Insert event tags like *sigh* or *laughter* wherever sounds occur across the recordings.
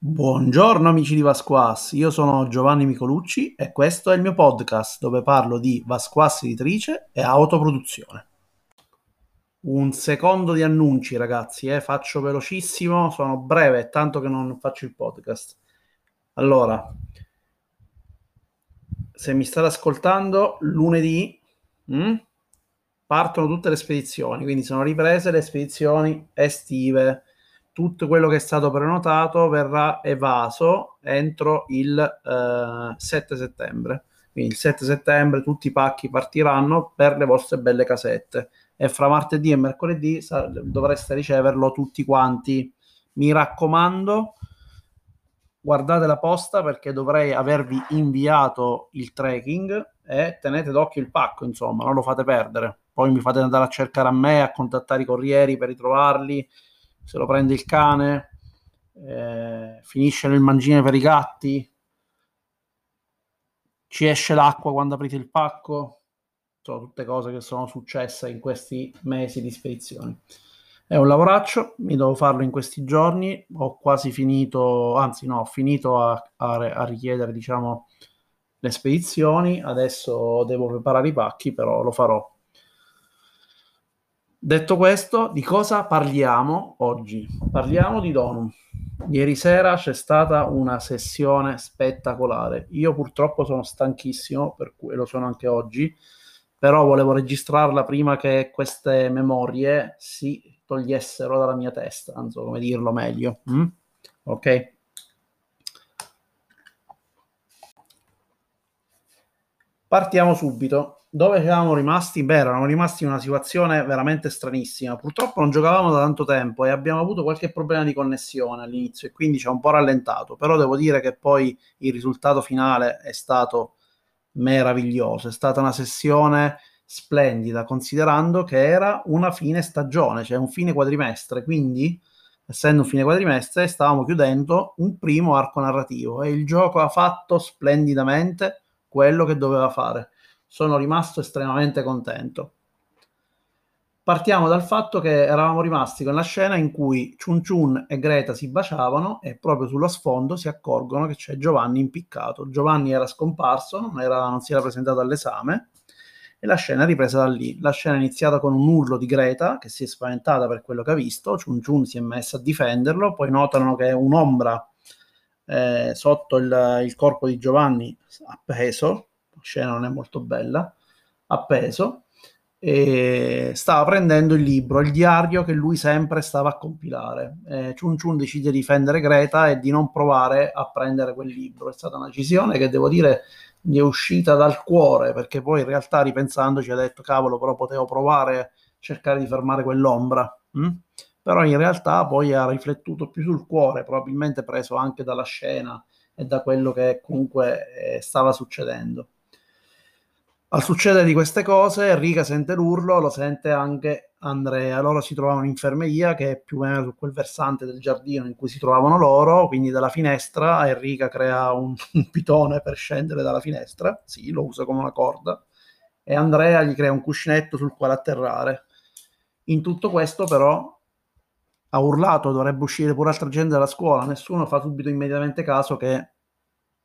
Buongiorno amici di Vasquas, io sono Giovanni Micolucci e questo è il mio podcast dove parlo di Vasquas editrice e autoproduzione. Un secondo di annunci ragazzi, eh, faccio velocissimo, sono breve, tanto che non faccio il podcast. Allora, se mi state ascoltando, lunedì mh, hm, partono tutte le spedizioni, quindi sono riprese le spedizioni estive tutto quello che è stato prenotato verrà evaso entro il eh, 7 settembre. Quindi il 7 settembre tutti i pacchi partiranno per le vostre belle casette e fra martedì e mercoledì sa- dovreste riceverlo tutti quanti. Mi raccomando, guardate la posta perché dovrei avervi inviato il tracking e tenete d'occhio il pacco, insomma, non lo fate perdere. Poi mi fate andare a cercare a me, a contattare i corrieri per ritrovarli se lo prende il cane, eh, finisce nel mangime per i gatti, ci esce l'acqua quando aprite il pacco, sono tutte cose che sono successe in questi mesi di spedizioni. È un lavoraccio, mi devo farlo in questi giorni, ho quasi finito, anzi no, ho finito a, a, a richiedere diciamo le spedizioni, adesso devo preparare i pacchi, però lo farò Detto questo, di cosa parliamo oggi? Parliamo di Donum. Ieri sera c'è stata una sessione spettacolare. Io purtroppo sono stanchissimo, per cui lo sono anche oggi, però volevo registrarla prima che queste memorie si togliessero dalla mia testa, non so come dirlo meglio. Mm? Ok? Partiamo subito dove eravamo rimasti? Beh, eravamo rimasti in una situazione veramente stranissima. Purtroppo non giocavamo da tanto tempo e abbiamo avuto qualche problema di connessione all'inizio e quindi ci ha un po' rallentato. Però devo dire che poi il risultato finale è stato meraviglioso. È stata una sessione splendida, considerando che era una fine stagione, cioè un fine quadrimestre. Quindi, essendo un fine quadrimestre, stavamo chiudendo un primo arco narrativo e il gioco ha fatto splendidamente quello che doveva fare sono rimasto estremamente contento. Partiamo dal fatto che eravamo rimasti con la scena in cui Chun Chun e Greta si baciavano e proprio sullo sfondo si accorgono che c'è Giovanni impiccato. Giovanni era scomparso, non, era, non si era presentato all'esame e la scena è ripresa da lì. La scena è iniziata con un urlo di Greta che si è spaventata per quello che ha visto, Chun Chun si è messa a difenderlo, poi notano che un'ombra eh, sotto il, il corpo di Giovanni appeso scena non è molto bella, appeso, e stava prendendo il libro, il diario che lui sempre stava a compilare. Eh, Chun Chun decide di difendere Greta e di non provare a prendere quel libro. È stata una decisione che devo dire gli è uscita dal cuore, perché poi in realtà ripensandoci ha detto cavolo, però potevo provare a cercare di fermare quell'ombra. Hm? Però in realtà poi ha riflettuto più sul cuore, probabilmente preso anche dalla scena e da quello che comunque eh, stava succedendo. Al succedere di queste cose, Enrica sente l'urlo, lo sente anche Andrea. Loro si trovavano in infermeria, che è più o meno su quel versante del giardino in cui si trovavano loro. Quindi dalla finestra Enrica crea un, *laughs* un pitone per scendere dalla finestra. Sì, lo usa come una corda. E Andrea gli crea un cuscinetto sul quale atterrare. In tutto questo, però, ha urlato, dovrebbe uscire pure altra gente dalla scuola. Nessuno fa subito immediatamente caso che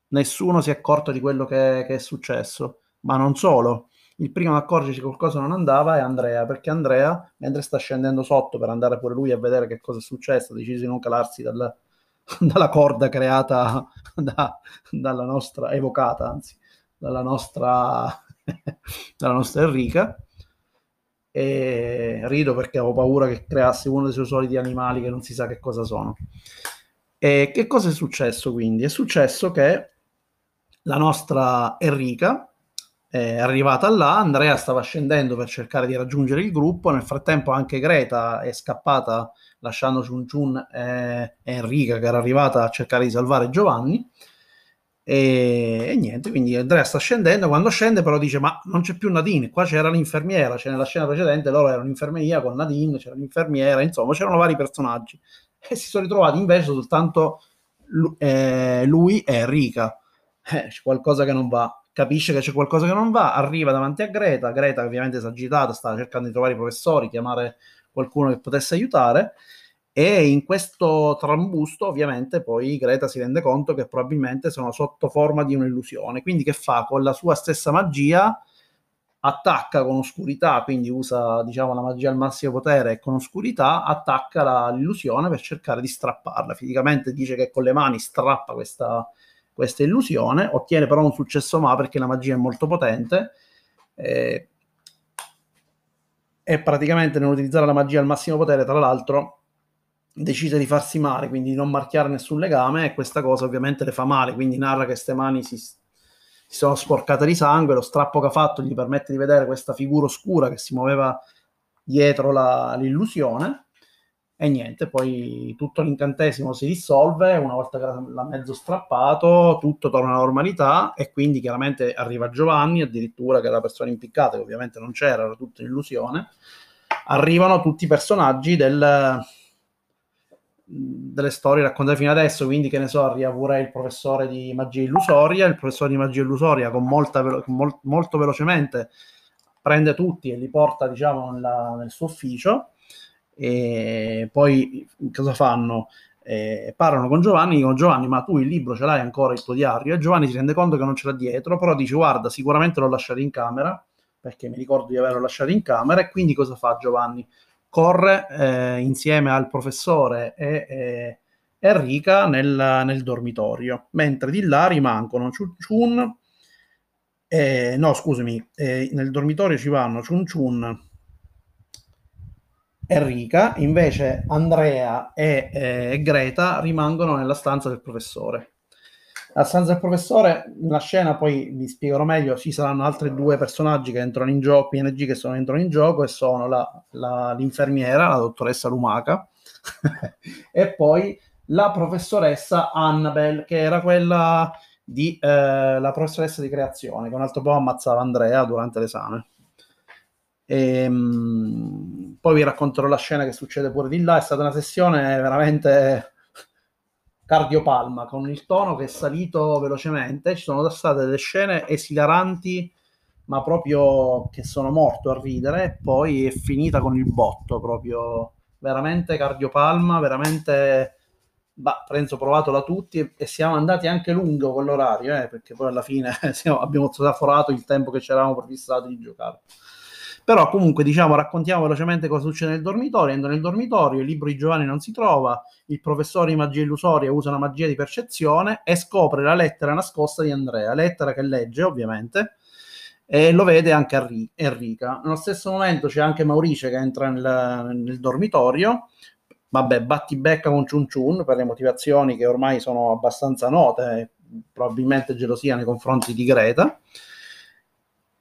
nessuno si è accorto di quello che, che è successo ma non solo. Il primo ad accorgersi che qualcosa non andava è Andrea, perché Andrea, mentre sta scendendo sotto per andare pure lui a vedere che cosa è successo, ha deciso di non calarsi dal, *laughs* dalla corda creata *laughs* da, dalla nostra, evocata anzi, dalla nostra, *laughs* dalla nostra Enrica. E rido perché avevo paura che creasse uno dei suoi soliti animali che non si sa che cosa sono. E che cosa è successo quindi? È successo che la nostra Enrica, è arrivata là, Andrea stava scendendo per cercare di raggiungere il gruppo, nel frattempo anche Greta è scappata lasciando Chun Chun e Enrica che era arrivata a cercare di salvare Giovanni. E, e, niente, quindi Andrea sta scendendo, quando scende però dice ma non c'è più Nadine, qua c'era l'infermiera, c'è nella scena precedente loro erano in con Nadine, c'era l'infermiera, insomma c'erano vari personaggi. E si sono ritrovati invece soltanto lui, eh, lui e Enrica, eh, c'è qualcosa che non va capisce che c'è qualcosa che non va, arriva davanti a Greta, Greta ovviamente si è agitata, stava cercando di trovare i professori, chiamare qualcuno che potesse aiutare E in questo trambusto, ovviamente, poi Greta si rende conto che probabilmente sono sotto forma di un'illusione. Quindi, che fa? Con la sua stessa magia attacca con oscurità, quindi usa diciamo la magia al massimo potere e con oscurità attacca la, l'illusione per cercare di strapparla. Fisicamente dice che con le mani strappa questa, questa illusione, ottiene però un successo ma perché la magia è molto potente. Eh, e praticamente nell'utilizzare la magia al massimo potere, tra l'altro, decide di farsi male, quindi di non marchiare nessun legame e questa cosa ovviamente le fa male, quindi narra che queste mani si, si sono sporcate di sangue, lo strappo che ha fatto gli permette di vedere questa figura oscura che si muoveva dietro la, l'illusione e niente, poi tutto l'incantesimo si dissolve una volta che l'ha mezzo strappato, tutto torna alla normalità e quindi chiaramente arriva Giovanni, addirittura che era la persona impiccata, che ovviamente non c'era, era tutta illusione, arrivano tutti i personaggi del, delle storie raccontate fino adesso, quindi che ne so, arriva pure il professore di magia illusoria, il professore di magia illusoria con molta molto velocemente prende tutti e li porta, diciamo, nella, nel suo ufficio e poi cosa fanno? Eh, parlano con Giovanni, dicono Giovanni ma tu il libro ce l'hai ancora il tuo diario? E Giovanni si rende conto che non ce l'ha dietro, però dice guarda sicuramente l'ho lasciato in camera perché mi ricordo di averlo lasciato in camera e quindi cosa fa Giovanni? corre eh, insieme al professore e, e Enrica nel, nel, dormitorio, mentre di là rimangono Chun Chun, eh, no scusami, eh, nel dormitorio ci vanno Chun Chun, Enrica, invece Andrea e, e Greta rimangono nella stanza del professore. La stanza del professore, la scena poi vi spiegherò meglio, ci saranno altri due personaggi che entrano in gioco, PNG che sono, entrano in gioco e sono la, la, l'infermiera, la dottoressa Lumaca, *laughs* e poi la professoressa Annabelle, che era quella di eh, la professoressa di creazione, che un altro po' ammazzava Andrea durante l'esame. E, mh, poi vi racconterò la scena che succede pure di là, è stata una sessione veramente cardiopalma con il tono che è salito velocemente. Ci sono state delle scene esilaranti, ma proprio che sono morto a ridere. E poi è finita con il botto, proprio veramente cardiopalma, veramente. Bah, penso provato da tutti e siamo andati anche lungo con l'orario, eh, perché poi alla fine *laughs* siamo, abbiamo traforato il tempo che ci eravamo prefissato di giocare. Però comunque diciamo raccontiamo velocemente cosa succede nel dormitorio. Entro nel dormitorio, il libro di Giovanni non si trova, il professore di magia illusoria usa una magia di percezione e scopre la lettera nascosta di Andrea, lettera che legge ovviamente e lo vede anche Enrica. Nello stesso momento c'è anche Maurice che entra nel, nel dormitorio, vabbè, battibecca con Chun Chun per le motivazioni che ormai sono abbastanza note, probabilmente gelosia nei confronti di Greta.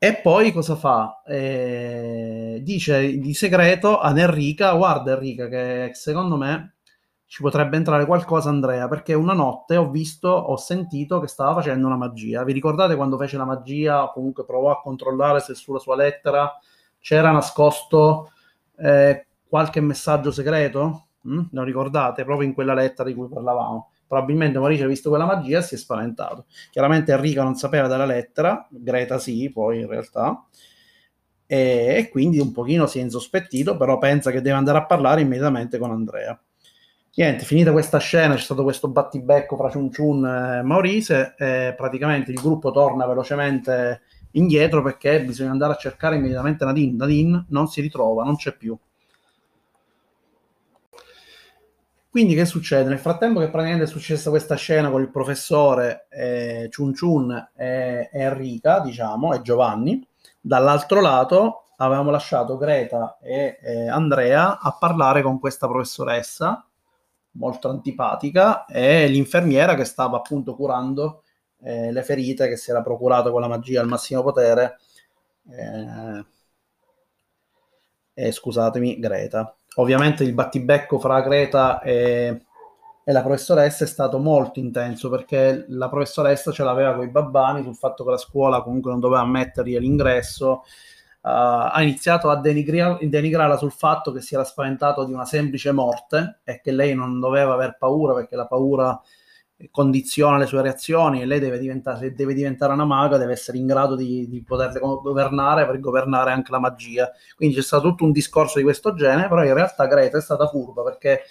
E poi cosa fa? Eh, dice di segreto ad Enrica, guarda Enrica che secondo me ci potrebbe entrare qualcosa Andrea, perché una notte ho visto, ho sentito che stava facendo una magia. Vi ricordate quando fece la magia, comunque provò a controllare se sulla sua lettera c'era nascosto eh, qualche messaggio segreto? Mm? Lo ricordate? Proprio in quella lettera di cui parlavamo probabilmente Mauricio ha visto quella magia e si è spaventato. Chiaramente Enrica non sapeva della lettera, Greta sì, poi in realtà, e, e, quindi un pochino si è insospettito, però pensa che deve andare a parlare immediatamente con Andrea. Niente, finita questa scena, c'è stato questo battibecco fra Chun Chun e Maurice, e praticamente il gruppo torna velocemente indietro perché bisogna andare a cercare immediatamente Nadine. Nadine non si ritrova, non c'è più. Quindi che succede? Nel frattempo che praticamente è successa questa scena con il professore eh, Chun Chun e, Enrica, diciamo, e Giovanni, dall'altro lato avevamo lasciato Greta e eh, Andrea a parlare con questa professoressa molto antipatica e l'infermiera che stava appunto curando eh, le ferite che si era procurato con la magia al massimo potere. Eh, eh, scusatemi, Greta. Ovviamente il battibecco fra Greta e, e, la professoressa è stato molto intenso perché la professoressa ce l'aveva con i babbani sul fatto che la scuola comunque non doveva ammettergli l'ingresso. Uh, ha iniziato a denigrar- denigrarla sul fatto che si era spaventato di una semplice morte e che lei non doveva aver paura perché la paura condiziona le sue reazioni e lei deve diventare, se deve diventare una maga deve essere in grado di, di poterle governare per governare anche la magia. Quindi c'è stato tutto un discorso di questo genere, però in realtà Greta è stata furba perché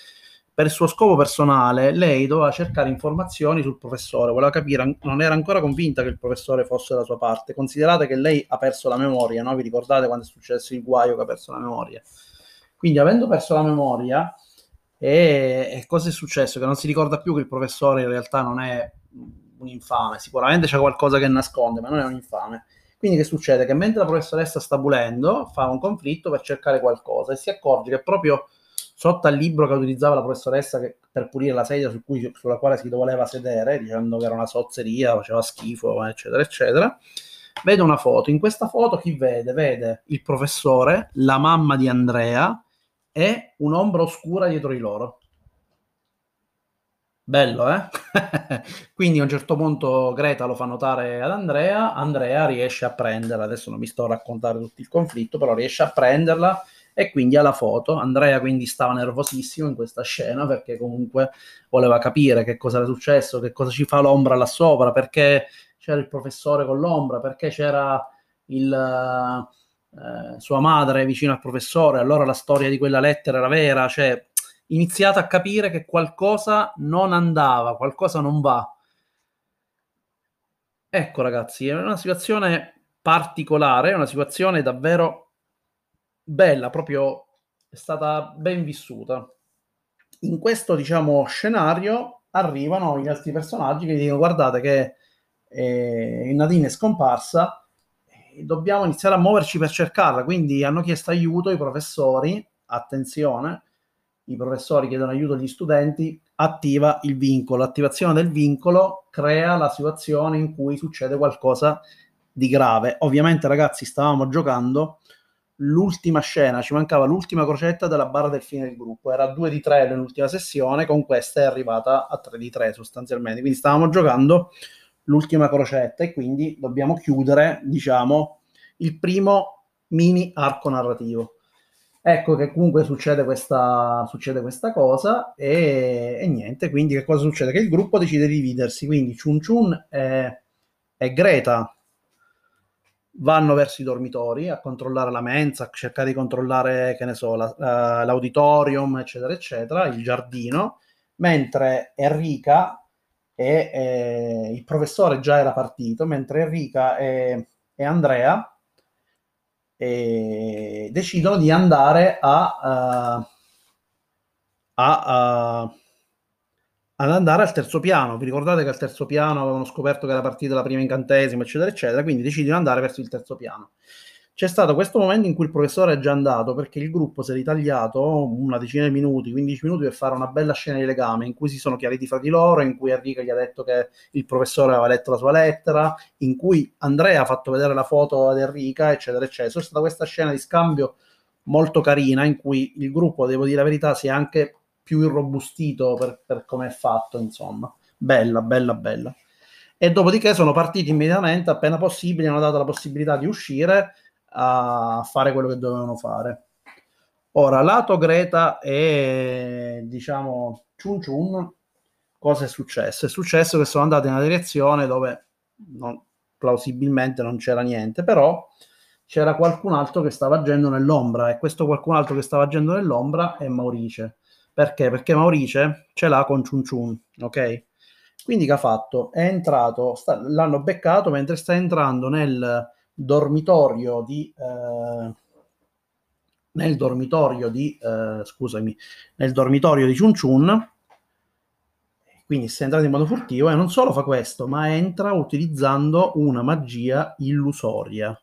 per il suo scopo personale, lei doveva cercare informazioni sul professore, voleva capire, non era ancora convinta che il professore fosse dalla sua parte. Considerate che lei ha perso la memoria, no? Vi ricordate quando è successo il guaio che ha perso la memoria? Quindi, avendo perso la memoria, e, e cosa è successo? Che non si ricorda più che il professore in realtà non è un infame, sicuramente c'è qualcosa che nasconde, ma non è un infame. Quindi che succede? Che mentre la professoressa sta pulendo, fa un conflitto per cercare qualcosa e si accorge che proprio sotto al libro che utilizzava la professoressa che, per pulire la sedia su cui, sulla quale si voleva sedere, dicendo che era una sozzeria, faceva schifo, eccetera, eccetera, vede una foto. In questa foto chi vede? Vede il professore, la mamma di Andrea e un'ombra oscura dietro di loro. Bello, eh? *laughs* Quindi a un certo punto Greta lo fa notare ad Andrea, Andrea riesce a prenderla, adesso non mi sto a raccontare tutto il conflitto, però riesce a prenderla e quindi alla foto. Andrea quindi stava nervosissimo in questa scena perché comunque voleva capire che cosa era successo, che cosa ci fa l'ombra là sopra, perché c'era il professore con l'ombra, perché c'era il, eh, sua madre vicino al professore, allora la storia di quella lettera era vera, cioè iniziate a capire che qualcosa non andava, qualcosa non va. Ecco ragazzi, è una situazione particolare, è una situazione davvero bella, proprio è stata ben vissuta. In questo, diciamo, scenario arrivano gli altri personaggi che dicono guardate che eh, Nadine è scomparsa dobbiamo iniziare a muoverci per cercarla. Quindi hanno chiesto aiuto ai professori, attenzione, i professori chiedono aiuto agli studenti, attiva il vincolo. L'attivazione del vincolo crea la situazione in cui succede qualcosa di grave. Ovviamente ragazzi stavamo giocando l'ultima scena, ci mancava l'ultima crocetta della barra del fine del gruppo, era 2 di 3 nell'ultima sessione, con questa è arrivata a 3 di 3 sostanzialmente, quindi stavamo giocando l'ultima crocetta e quindi dobbiamo chiudere, diciamo, il primo mini arco narrativo. Ecco che comunque succede questa, succede questa cosa e, e, niente, quindi che cosa succede? Che il gruppo decide di dividersi, quindi Chun Chun e, e Greta vanno verso i dormitori a controllare la mensa, a cercare di controllare, che ne so, la, uh, l'auditorium, eccetera, eccetera, il giardino, mentre Enrica e eh, il professore già era partito, mentre Enrica e, e Andrea eh, decidono di andare a, uh, a, a ad andare al terzo piano. Vi ricordate che al terzo piano avevano scoperto che era partita la prima incantesimo, eccetera, eccetera, quindi decidono di andare verso il terzo piano. C'è stato questo momento in cui il professore è già andato perché il gruppo si è ritagliato una decina di minuti, 15 minuti per fare una bella scena di legame in cui si sono chiariti fra di loro, in cui Enrica gli ha detto che il professore aveva letto la sua lettera, in cui Andrea ha fatto vedere la foto ad Enrica, eccetera, eccetera. C'è stata questa scena di scambio molto carina in cui il gruppo, devo dire la verità, si è anche più irrobustito per, per come è fatto, insomma. Bella, bella, bella. E dopodiché sono partiti immediatamente, appena possibile, hanno dato la possibilità di uscire a fare quello che dovevano fare. Ora, lato Greta e diciamo Chun Chun, cosa è successo? È successo che sono andati in una direzione dove non, plausibilmente non c'era niente, però c'era qualcun altro che stava agendo nell'ombra e questo qualcun altro che stava agendo nell'ombra è Maurice. Perché? Perché Maurice ce l'ha con Chun Chun, ok? Quindi che ha fatto? È entrato, sta, l'hanno beccato mentre sta entrando nel dormitorio di... Eh, nel dormitorio di... Eh, scusami, nel dormitorio di Chun Chun, quindi sta entrando in modo furtivo e non solo fa questo, ma entra utilizzando una magia illusoria.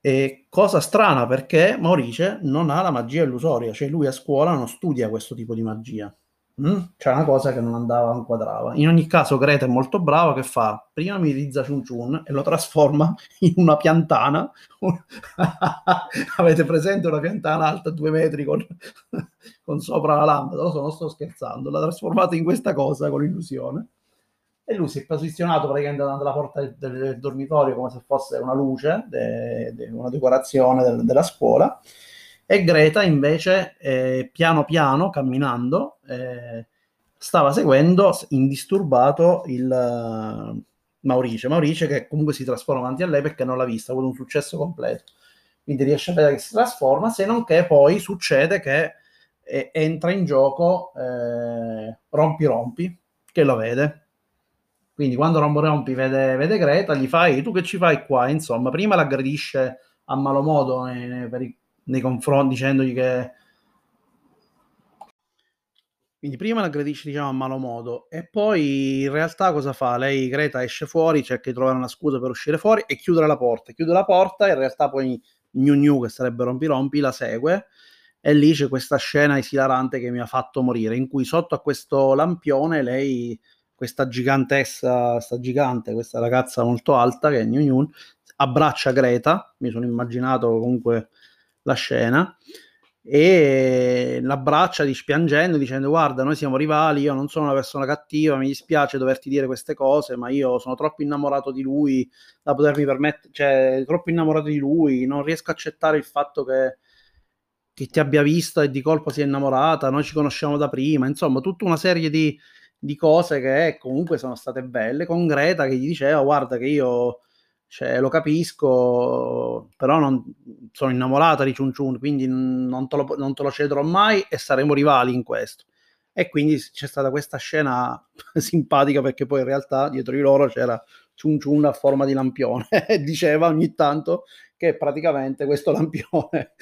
E cosa strana perché Maurice non ha la magia illusoria, cioè lui a scuola non studia questo tipo di magia. Mm? C'è una cosa che non andava, non quadrava. In ogni caso, Greta è molto brava che fa? Prima mi utilizza Chun Chun e lo trasforma *laughs* in una piantana. *laughs* Avete presente una piantana alta due metri con, *laughs* con sopra la lampada? Lo so, non sto scherzando. L'ha trasformata in questa cosa con l'illusione e lui si è posizionato praticamente davanti alla porta del, del, dormitorio come se fosse una luce, de, de, una decorazione del, della scuola e Greta invece eh, piano piano camminando eh, stava seguendo indisturbato il uh, Maurice, Maurice che comunque si trasforma davanti a lei perché non l'ha vista, ha avuto un successo completo quindi riesce a vedere che si trasforma se non che poi succede che e entra in gioco eh, Rompi Rompi, che lo vede. Quindi quando Rompi Rompi vede, vede, Greta, gli fai, tu che ci fai qua? Insomma, prima l'aggredisce a malo modo nei, nei, nei confronti, dicendogli che... Quindi prima l'aggredisce diciamo a malo modo e poi in realtà cosa fa? Lei, Greta, esce fuori, cerca di trovare una scusa per uscire fuori e chiudere la porta. Chiude la porta e in realtà poi Gnu Gnu, che sarebbe Rompi Rompi, la segue e lì c'è questa scena esilarante che mi ha fatto morire, in cui sotto a questo lampione lei, questa gigantessa, sta gigante, questa ragazza molto alta che è New New, abbraccia Greta, mi sono immaginato comunque la scena, e l'abbraccia dispiangendo dicendo guarda noi siamo rivali io non sono una persona cattiva mi dispiace doverti dire queste cose ma io sono troppo innamorato di lui da potermi permettere cioè troppo innamorato di lui non riesco a accettare il fatto che che ti abbia visto e di colpo si è innamorata, noi ci conosciamo da prima, insomma, tutta una serie di, di cose che comunque sono state belle, con Greta che gli diceva guarda che io cioè, lo capisco, però non, sono innamorata di Chun Chun, quindi non te, lo, non te lo cederò mai e saremo rivali in questo. E quindi c'è stata questa scena *laughs* simpatica perché poi in realtà dietro di loro c'era Chun Chun a forma di lampione *laughs* e diceva ogni tanto che praticamente questo *laughs* lampione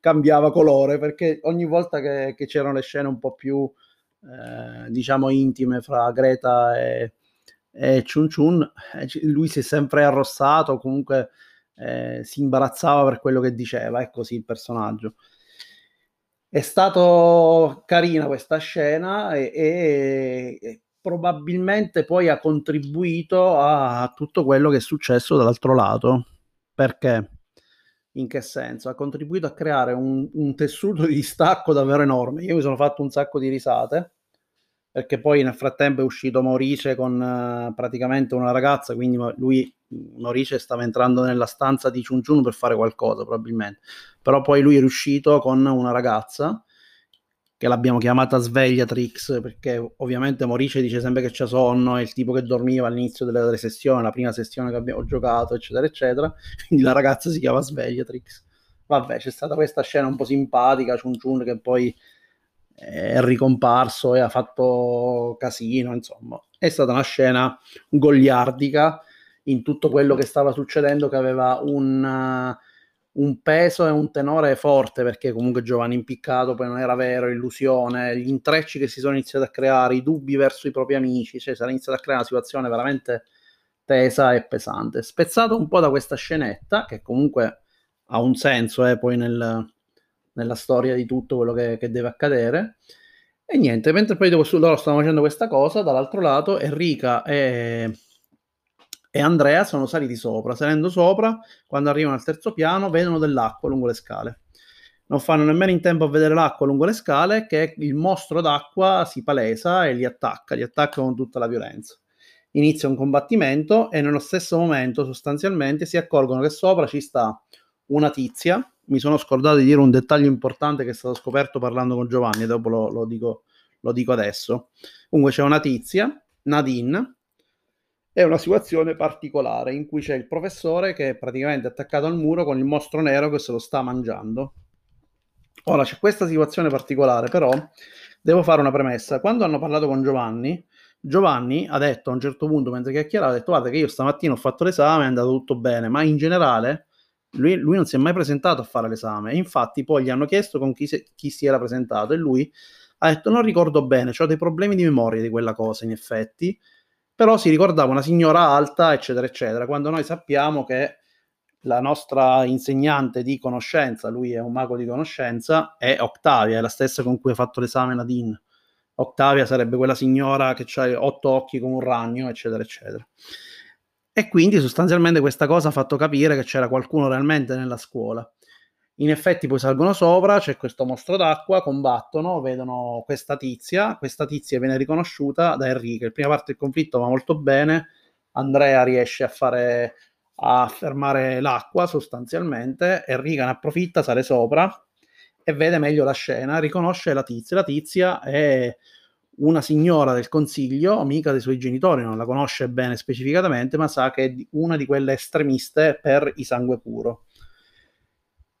cambiava colore perché ogni volta che, che, c'erano le scene un po' più eh, diciamo intime fra Greta e, e Chun Chun eh, lui si è sempre arrossato comunque eh, si imbarazzava per quello che diceva è così il personaggio è stato carina questa scena e, e, e probabilmente poi ha contribuito a tutto quello che è successo dall'altro lato perché in che senso? Ha contribuito a creare un, un tessuto di distacco davvero enorme. Io mi sono fatto un sacco di risate perché poi nel frattempo è uscito Maurice con uh, praticamente una ragazza, quindi lui, Maurice stava entrando nella stanza di Chun Chun per fare qualcosa probabilmente, però poi lui è riuscito con una ragazza che l'abbiamo chiamata Svegliatrix perché ovviamente Maurice dice sempre che c'è sonno, è il tipo che dormiva all'inizio delle, delle sessioni, la prima sessione che abbiamo giocato, eccetera, eccetera. *laughs* Quindi la ragazza si chiama Svegliatrix. Vabbè, c'è stata questa scena un po' simpatica, Chun Chun che poi è ricomparso e ha fatto casino, insomma. È stata una scena goliardica in tutto quello che stava succedendo, che aveva un un peso e un tenore forte perché comunque Giovanni impiccato poi non era vero, illusione, gli intrecci che si sono iniziati a creare, i dubbi verso i propri amici, cioè si era iniziata a creare una situazione veramente tesa e pesante. Spezzato un po' da questa scenetta, che comunque ha un senso eh, poi nel, nella storia di tutto quello che, che deve accadere. E niente, mentre poi loro stavano facendo questa cosa, dall'altro lato Enrica e e Andrea sono saliti sopra. Salendo sopra, quando arrivano al terzo piano, vedono dell'acqua lungo le scale. Non fanno nemmeno in tempo a vedere l'acqua lungo le scale che il mostro d'acqua si palesa e li attacca, li attacca con tutta la violenza. Inizia un combattimento e nello stesso momento sostanzialmente si accorgono che sopra ci sta una tizia. Mi sono scordato di dire un dettaglio importante che è stato scoperto parlando con Giovanni, dopo lo, lo, dico, lo dico adesso. Comunque c'è una tizia, Nadine, è una situazione particolare in cui c'è il professore che è praticamente attaccato al muro con il mostro nero che se lo sta mangiando. Ora c'è questa situazione particolare, però devo fare una premessa. Quando hanno parlato con Giovanni, Giovanni ha detto a un certo punto, mentre chiacchierava, ha detto guarda che io stamattina ho fatto l'esame, è andato tutto bene, ma in generale lui, lui, non si è mai presentato a fare l'esame. infatti poi gli hanno chiesto con chi si, chi si era presentato e lui ha detto non ricordo bene, ho dei problemi di memoria di quella cosa in effetti, però si ricordava una signora alta, eccetera, eccetera, quando noi sappiamo che la nostra insegnante di conoscenza, lui è un mago di conoscenza, è Octavia, è la stessa con cui ha fatto l'esame Nadine. Octavia sarebbe quella signora che ha otto occhi come un ragno, eccetera, eccetera. E quindi sostanzialmente questa cosa ha fatto capire che c'era qualcuno realmente nella scuola. In effetti poi salgono sopra, c'è questo mostro d'acqua, combattono, vedono questa tizia, questa tizia viene riconosciuta da Enrique. La prima parte del conflitto va molto bene, Andrea riesce a fare a fermare l'acqua sostanzialmente, Enrica ne approfitta, sale sopra e vede meglio la scena, riconosce la tizia. La tizia è una signora del consiglio, amica dei suoi genitori, non la conosce bene specificatamente, ma sa che è una di quelle estremiste per i sangue puro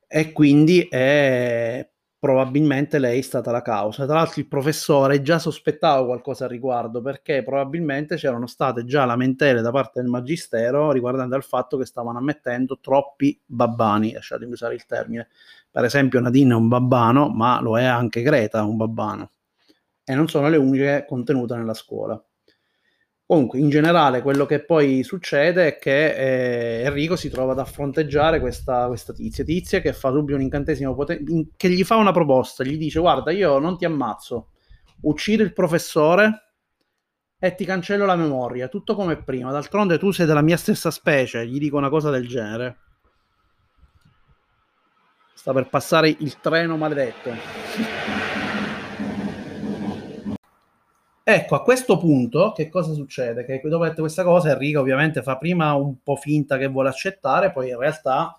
e quindi è probabilmente lei è stata la causa. Tra l'altro il professore già sospettava qualcosa al riguardo perché probabilmente c'erano state già lamentele da parte del magistero riguardante al fatto che stavano ammettendo troppi babbani, lasciatemi usare il termine. Per esempio Nadine è un babbano, ma lo è anche Greta, un babbano. E non sono le uniche contenute nella scuola. Comunque, in generale, quello che poi succede è che eh, Enrico si trova ad affronteggiare questa, questa tizia. Tizia che fa subito un incantesimo poten- che gli fa una proposta, gli dice: Guarda, io non ti ammazzo, uccido il professore e ti cancello la memoria, tutto come prima. D'altronde tu sei della mia stessa specie. Gli dico una cosa del genere. Sta per passare il treno maledetto. Ecco, a questo punto che cosa succede? Che dopo dette questa cosa Enrico ovviamente fa prima un po' finta che vuole accettare, poi in realtà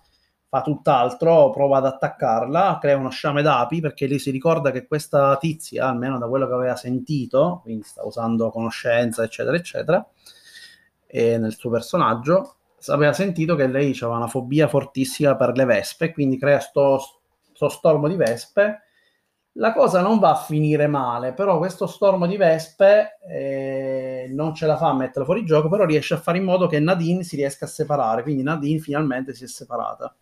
fa tutt'altro, prova ad attaccarla, crea uno sciame d'api perché lei si ricorda che questa tizia, almeno da quello che aveva sentito, quindi sta usando conoscenza, eccetera, eccetera, e nel suo personaggio, aveva sentito che lei aveva una fobia fortissima per le vespe, quindi crea questo stormo di vespe la cosa non va a finire male, però questo stormo di vespe eh, non ce la fa a metterla fuori gioco, però riesce a fare in modo che Nadine si riesca a separare, quindi Nadine finalmente si è separata.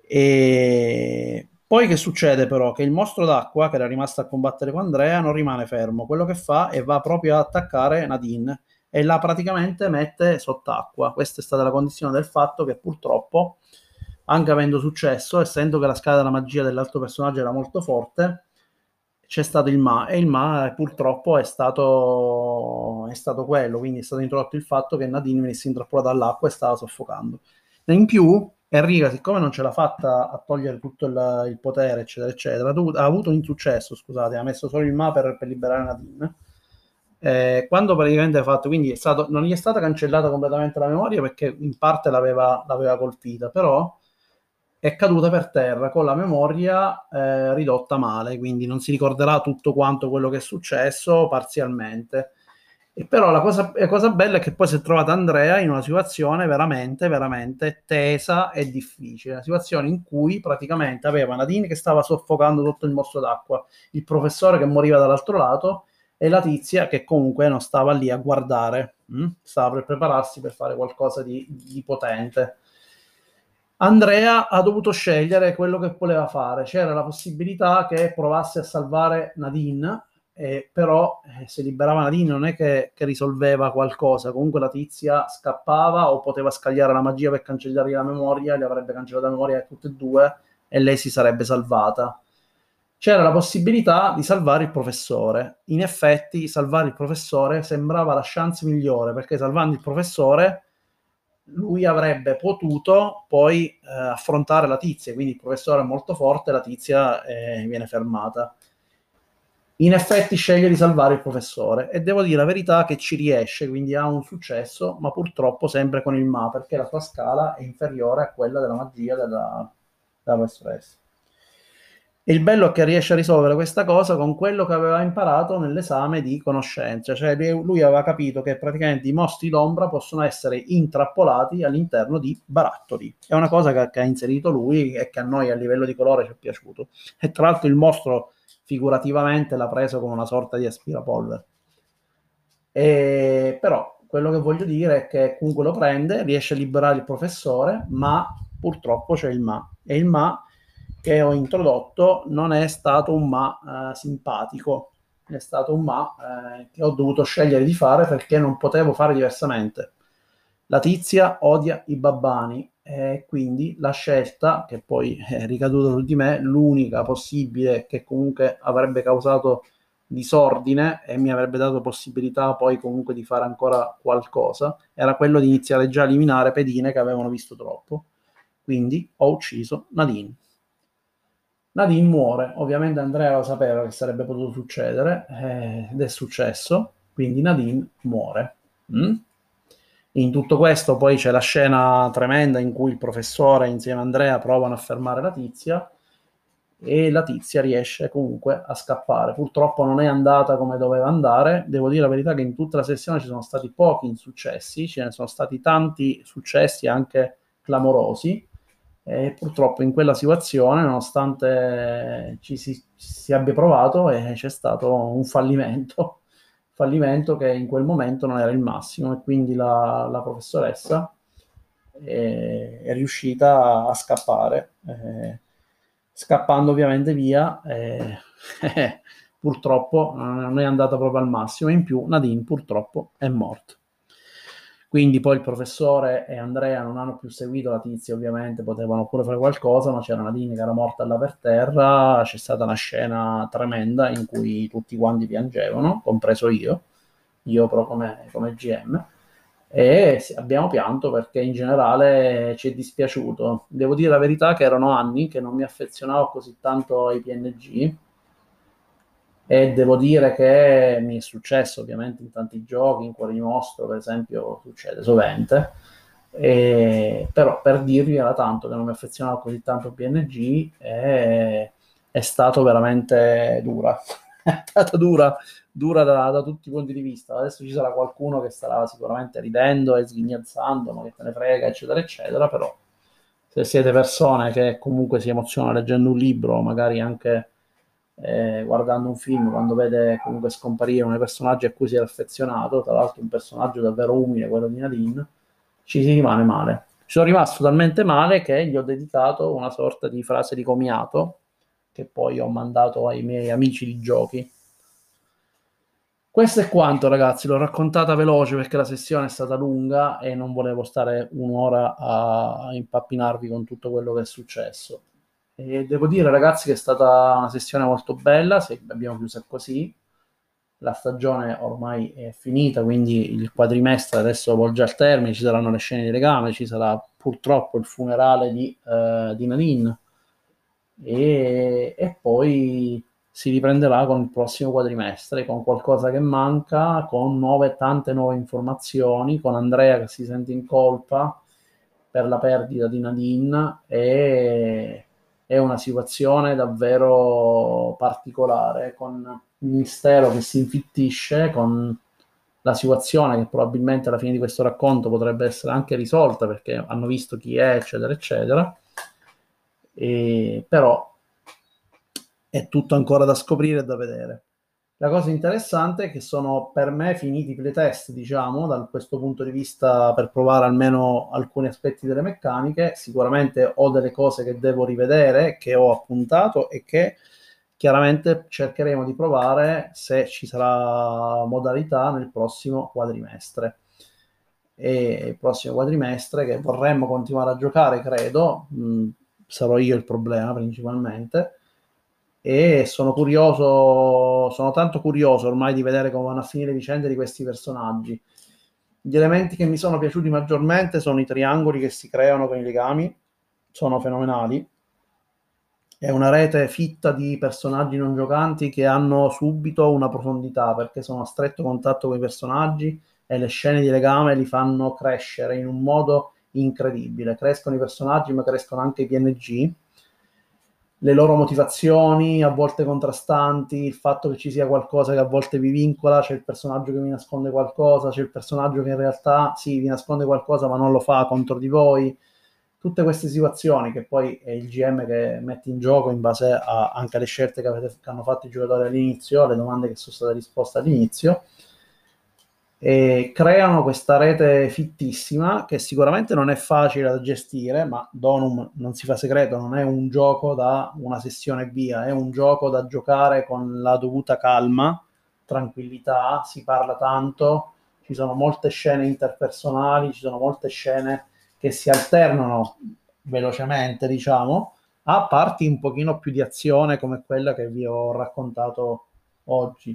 E poi che succede però? Che il mostro d'acqua che era rimasto a combattere con Andrea non rimane fermo, quello che fa è va proprio ad attaccare Nadine e la praticamente mette sott'acqua. Questa è stata la condizione del fatto che purtroppo anche avendo successo, essendo che la scala della magia dell'altro personaggio era molto forte, c'è stato il ma e il ma purtroppo è stato, è stato quello, quindi è stato introdotto il fatto che Nadine venisse intrappolata dall'acqua e stava soffocando. E in più Enrica, siccome non ce l'ha fatta a togliere tutto il, il potere, eccetera, eccetera, ha avuto un insuccesso, scusate, ha messo solo il ma per, per liberare Nadine. Eh, quando praticamente ha fatto, quindi è stato, non gli è stata cancellata completamente la memoria perché in parte l'aveva, l'aveva colpita, però è caduta per terra con la memoria eh, ridotta male, quindi non si ricorderà tutto quanto quello che è successo parzialmente. E però la cosa, la cosa bella è che poi si è trovata Andrea in una situazione veramente, veramente tesa e difficile, una situazione in cui praticamente aveva Nadine che stava soffocando tutto il mostro d'acqua, il professore che moriva dall'altro lato e la tizia che comunque non stava lì a guardare, mh? Hm? stava per prepararsi per fare qualcosa di, di potente. Andrea ha dovuto scegliere quello che voleva fare. C'era la possibilità che provasse a salvare Nadine, eh, però eh, se liberava Nadine non è che, che, risolveva qualcosa. Comunque la tizia scappava o poteva scagliare la magia per cancellare la memoria, le avrebbe cancellato la memoria a tutte e due e lei si sarebbe salvata. C'era la possibilità di salvare il professore. In effetti, salvare il professore sembrava la chance migliore perché salvando il professore lui avrebbe potuto poi eh, affrontare la tizia, quindi il professore è molto forte, la tizia eh, viene fermata. In effetti sceglie di salvare il professore e devo dire la verità che ci riesce, quindi ha un successo, ma purtroppo sempre con il Ma, perché la sua scala è inferiore a quella della magia della, della professoressa. E il bello è che riesce a risolvere questa cosa con quello che aveva imparato nell'esame di conoscenza, cioè lui aveva capito che praticamente i mostri d'ombra possono essere intrappolati all'interno di barattoli. È una cosa che, che ha inserito lui e che a noi a livello di colore ci è piaciuto. E tra l'altro il mostro figurativamente l'ha preso come una sorta di aspirapolvere. E, però quello che voglio dire è che comunque lo prende, riesce a liberare il professore, ma purtroppo c'è il ma. E il ma che ho introdotto non è stato un ma eh, simpatico, è stato un ma eh, che ho dovuto scegliere di fare perché non potevo fare diversamente. La tizia odia i babbani e quindi la scelta, che poi è ricaduta su di me, l'unica possibile che comunque avrebbe causato disordine e mi avrebbe dato possibilità poi comunque di fare ancora qualcosa, era quello di iniziare già a eliminare pedine che avevano visto troppo. Quindi ho ucciso Nadine. Nadine muore, ovviamente Andrea lo sapeva che sarebbe potuto succedere eh, ed è successo, quindi Nadine muore. Mm? In tutto questo poi c'è la scena tremenda in cui il professore insieme a Andrea provano a fermare la tizia e la tizia riesce comunque a scappare. Purtroppo non è andata come doveva andare, devo dire la verità che in tutta la sessione ci sono stati pochi insuccessi, ce ne sono stati tanti successi anche clamorosi, E purtroppo in quella situazione, nonostante ci si, si abbia provato, eh, c'è stato un fallimento, fallimento che in quel momento non era il massimo e quindi la, la professoressa è, è, riuscita a scappare, eh, scappando ovviamente via. Eh, *laughs* purtroppo non è andata proprio al massimo. In più, Nadine purtroppo è morto. Quindi poi il professore e Andrea non hanno più seguito la tizia, ovviamente potevano pure fare qualcosa, ma c'era Nadine che era morta là per terra, c'è stata una scena tremenda in cui tutti quanti piangevano, compreso io, io però come, come GM, e abbiamo pianto perché in generale ci è dispiaciuto. Devo dire la verità che erano anni che non mi affezionavo così tanto ai PNG, e devo dire che mi è successo ovviamente in tanti giochi, in Cuore di Mostro per esempio succede sovente, e, però per dirvi era tanto che non mi affezionavo così tanto a PNG e è stato veramente dura, *laughs* è stata dura, dura da, da, tutti i punti di vista. Adesso ci sarà qualcuno che starà sicuramente ridendo e sghignazzando, ma che te ne frega, eccetera, eccetera, però se siete persone che comunque si emozionano leggendo un libro, magari anche eh, guardando un film, quando vede comunque scomparire un personaggio a cui si è affezionato, tra l'altro un personaggio davvero umile, quello di Nadine, ci si rimane male. Ci sono rimasto talmente male che gli ho dedicato una sorta di frase di comiato che poi ho mandato ai miei amici di giochi. Questo è quanto, ragazzi. L'ho raccontata veloce perché la sessione è stata lunga e non volevo stare un'ora a impappinarvi con tutto quello che è successo. E devo dire, ragazzi, che è stata una sessione molto bella. Se abbiamo chiuso così. La stagione ormai è finita, quindi il quadrimestre adesso volge al termine. Ci saranno le scene di legame, ci sarà purtroppo il funerale di, uh, di Nadine. E, e poi si riprenderà con il prossimo quadrimestre, con qualcosa che manca, con nuove, tante nuove informazioni, con Andrea che si sente in colpa per la perdita di Nadine e è una situazione davvero particolare, con il mistero che si infittisce, con la situazione che probabilmente alla fine di questo racconto potrebbe essere anche risolta perché hanno visto chi è, eccetera, eccetera. E, però è tutto ancora da scoprire e da vedere. La cosa interessante è che sono per me finiti i playtest, diciamo, da questo punto di vista per provare almeno alcuni aspetti delle meccaniche. Sicuramente ho delle cose che devo rivedere, che ho appuntato e che chiaramente cercheremo di provare se ci sarà modalità nel prossimo quadrimestre. E il prossimo quadrimestre che vorremmo continuare a giocare, credo, mh, sarò io il problema principalmente e sono curioso, sono tanto curioso ormai di vedere come vanno a finire le vicende di questi personaggi. Gli elementi che mi sono piaciuti maggiormente sono i triangoli che si creano con i legami, sono fenomenali. È una rete fitta di personaggi non giocanti che hanno subito una profondità perché sono a stretto contatto con i personaggi e le scene di legame li fanno crescere in un modo incredibile. Crescono i personaggi, ma crescono anche i PNG le loro motivazioni, a volte contrastanti, il fatto che ci sia qualcosa che a volte vi vincola, c'è il personaggio che vi nasconde qualcosa, c'è il personaggio che in realtà sì, vi nasconde qualcosa ma non lo fa contro di voi. Tutte queste situazioni che poi è il GM che mette in gioco in base a, anche alle scelte che, avete, che hanno fatto i giocatori all'inizio, alle domande che sono state risposte all'inizio e creano questa rete fittissima che sicuramente non è facile da gestire, ma Donum non si fa segreto, non è un gioco da una sessione via, è un gioco da giocare con la dovuta calma, tranquillità, si parla tanto, ci sono molte scene interpersonali, ci sono molte scene che si alternano velocemente, diciamo, a parti un pochino più di azione come quella che vi ho raccontato oggi.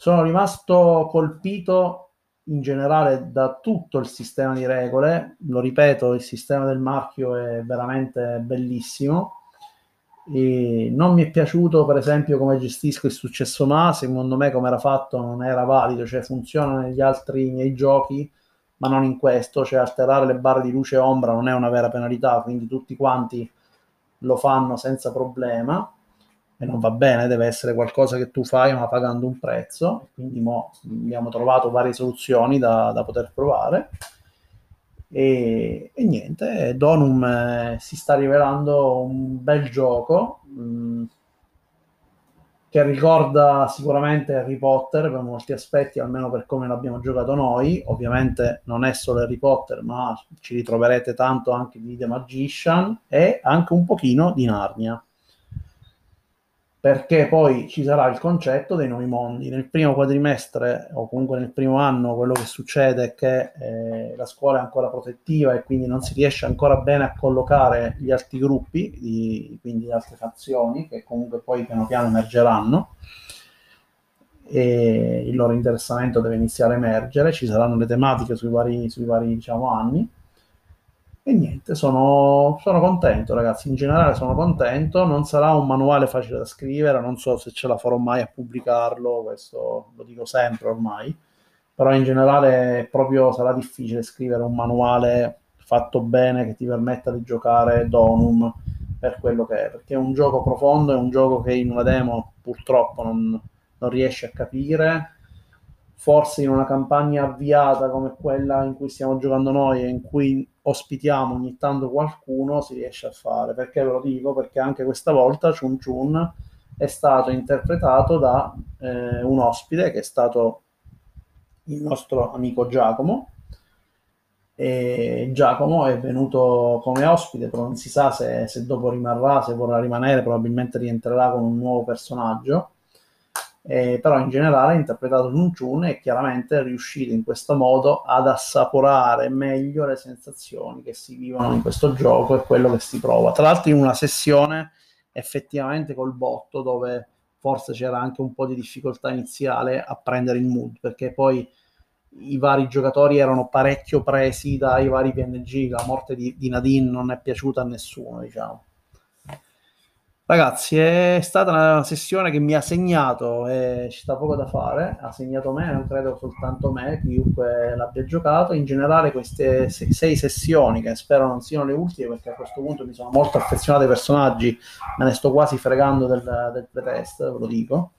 Sono rimasto colpito in generale da tutto il sistema di regole, lo ripeto, il sistema del marchio è veramente bellissimo. E non mi è piaciuto, per esempio, come gestisco il successo ma, secondo me come era fatto non era valido, cioè funziona negli altri miei giochi, ma non in questo, cioè alterare le barre di luce e ombra non è una vera penalità, quindi tutti quanti lo fanno senza problema e non va bene, deve essere qualcosa che tu fai ma pagando un prezzo. Quindi mo abbiamo trovato varie soluzioni da, da poter provare. E, e niente, Donum eh, si sta rivelando un bel gioco. Mh, mm, che ricorda sicuramente Harry Potter per molti aspetti, almeno per come l'abbiamo giocato noi. Ovviamente non è solo Harry Potter, ma ci ritroverete tanto anche di The Magician e anche un pochino di Narnia perché poi ci sarà il concetto dei nuovi mondi. Nel primo quadrimestre o comunque nel primo anno quello che succede è che eh, la scuola è ancora protettiva e quindi non si riesce ancora bene a collocare gli altri gruppi, di, quindi le altre fazioni che comunque poi piano piano emergeranno. E il loro interessamento deve iniziare a emergere, ci saranno le tematiche sui vari, sui vari diciamo, anni e niente, sono, sono, contento ragazzi, in generale sono contento, non sarà un manuale facile da scrivere, non so se ce la farò mai a pubblicarlo, questo lo dico sempre ormai, però in generale proprio sarà difficile scrivere un manuale fatto bene che ti permetta di giocare Donum per quello che è, perché è un gioco profondo, è un gioco che in una demo purtroppo non, non riesci a capire, forse in una campagna avviata come quella in cui stiamo giocando noi e in cui ospitiamo ogni tanto qualcuno si riesce a fare. Perché ve lo dico? Perché anche questa volta Chun Chun è stato interpretato da eh, un ospite che è stato il nostro amico Giacomo. E Giacomo è venuto come ospite, però non si sa se, se dopo rimarrà, se vorrà rimanere, probabilmente rientrerà con un nuovo personaggio eh, però in generale ha interpretato Chun e chiaramente è riuscito in questo modo ad assaporare meglio le sensazioni che si vivono in questo gioco e quello che si prova. Tra l'altro in una sessione effettivamente col botto dove forse c'era anche un po' di difficoltà iniziale a prendere il mood perché poi i vari giocatori erano parecchio presi dai vari PNG, la morte di, di Nadine non è piaciuta a nessuno diciamo. Ragazzi, è stata una sessione che mi ha segnato e ci sta poco da fare. Ha segnato me, non credo soltanto me, chiunque l'abbia giocato. In generale, queste sei sessioni, che spero non siano le ultime, perché a questo punto mi sono molto affezionato ai personaggi, me ne sto quasi fregando del, del pretest, ve lo dico.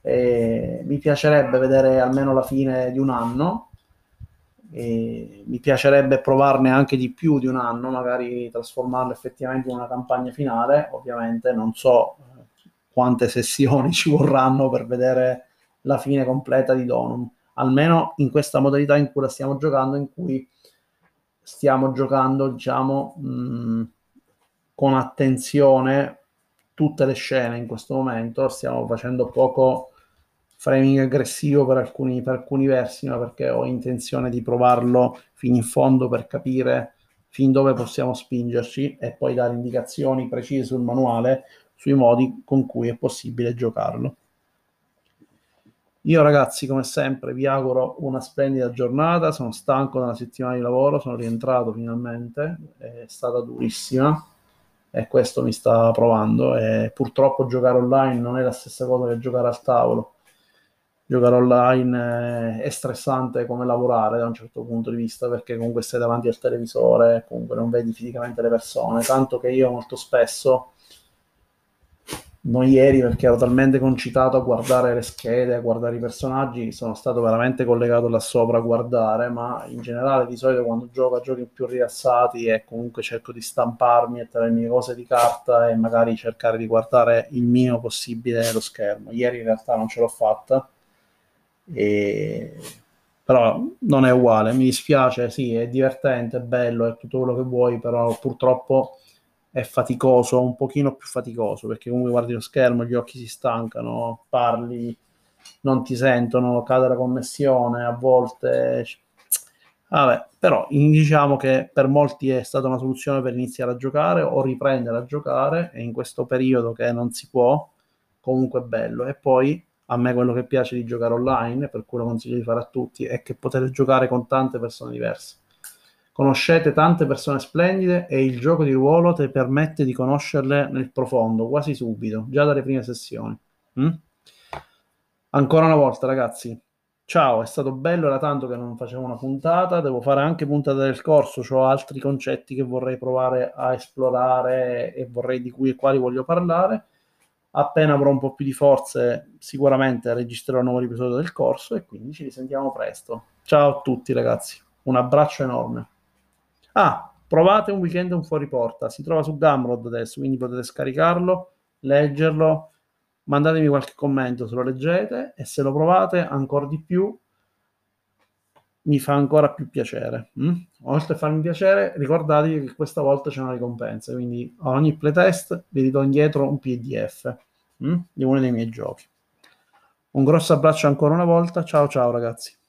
E mi piacerebbe vedere almeno la fine di un anno, e mi piacerebbe provarne anche di più di un anno, magari trasformarlo effettivamente in una campagna finale. Ovviamente non so eh, quante sessioni *laughs* ci vorranno per vedere la fine completa di Donum, almeno in questa modalità in cui la stiamo giocando, in cui stiamo giocando, diciamo, mh, mm, con attenzione tutte le scene in questo momento, stiamo facendo poco framing aggressivo per alcuni, per alcuni versi, ma perché ho intenzione di provarlo fino in fondo per capire fin dove possiamo spingerci e poi dare indicazioni precise sul manuale sui modi con cui è possibile giocarlo. Io ragazzi, come sempre, vi auguro una splendida giornata, sono stanco da una settimana di lavoro, sono rientrato finalmente, è stata durissima e questo mi sta provando. E purtroppo giocare online non è la stessa cosa che giocare al tavolo giocare online è stressante come lavorare da un certo punto di vista perché comunque stai davanti al televisore comunque non vedi fisicamente le persone tanto che io molto spesso non ieri perché ero talmente concitato a guardare le schede, a guardare i personaggi, sono stato veramente collegato là sopra a guardare, ma in generale di solito quando gioco a giochi più rilassati e comunque cerco di stamparmi e tenermi cose di carta e magari cercare di guardare il mio possibile lo schermo. Ieri in realtà non ce l'ho fatta e... Però non è uguale, mi dispiace, sì, è divertente, è bello, è tutto quello che vuoi, però purtroppo è faticoso, un pochino più faticoso, perché comunque guardi lo schermo, gli occhi si stancano, parli, non ti sentono, cade la connessione, a volte... Vabbè, però diciamo che per molti è stata una soluzione per iniziare a giocare o riprendere a giocare e in questo periodo che non si può, comunque è bello. E poi a me quello che piace di giocare online, per cui lo consiglio di fare a tutti, è che potete giocare con tante persone diverse. Conoscete tante persone splendide e il gioco di ruolo ti permette di conoscerle nel profondo, quasi subito, già dalle prime sessioni. Mm? Ancora una volta, ragazzi, ciao, è stato bello, era tanto che non facevo una puntata, devo fare anche puntata del corso, ho altri concetti che vorrei provare a esplorare e vorrei di cui e quali voglio parlare appena avrò un po' più di forze sicuramente registrerò un nuovo episodio del corso e quindi ci risentiamo presto. Ciao a tutti ragazzi, un abbraccio enorme. Ah, provate un weekend un fuori porta, si trova su Gumroad adesso, quindi potete scaricarlo, leggerlo, mandatemi qualche commento se lo leggete e se lo provate ancora di più mi fa ancora più piacere. Mm? Oltre a farmi piacere, ricordatevi che questa volta c'è una ricompensa, quindi a ogni playtest vi ridò indietro un PDF mm? di uno dei miei giochi. Un grosso abbraccio ancora una volta, ciao ciao ragazzi.